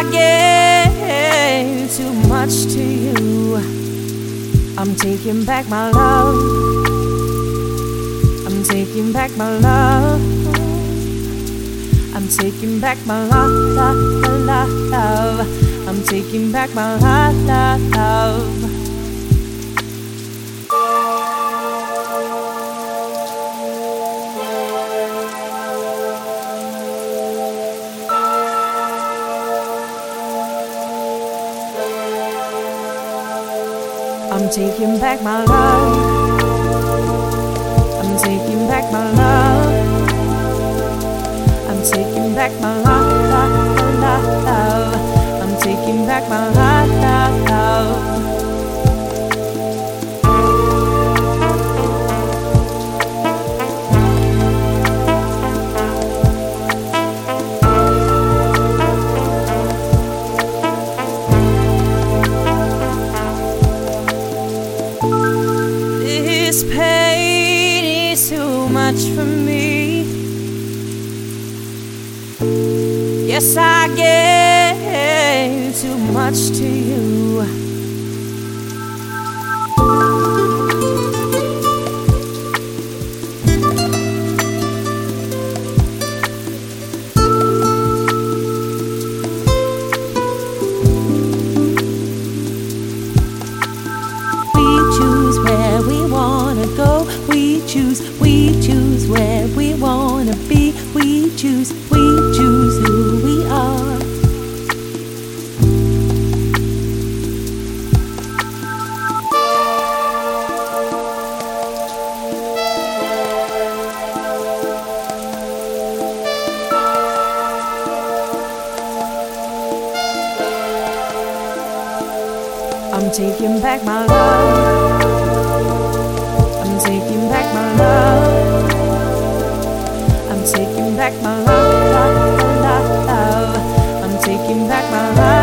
I gave too much to you. I'm taking back my love. I'm taking back my love. I'm taking back my love, love, love. I'm taking back my love, love, love. I'm taking back my love. I'm taking back my love. I'm taking back my love, love, love. I'm taking back my love. Yes, I gave too much to you. I'm taking back my love. I'm taking back my love. I'm taking back my love, love, love, love. I'm taking back my love.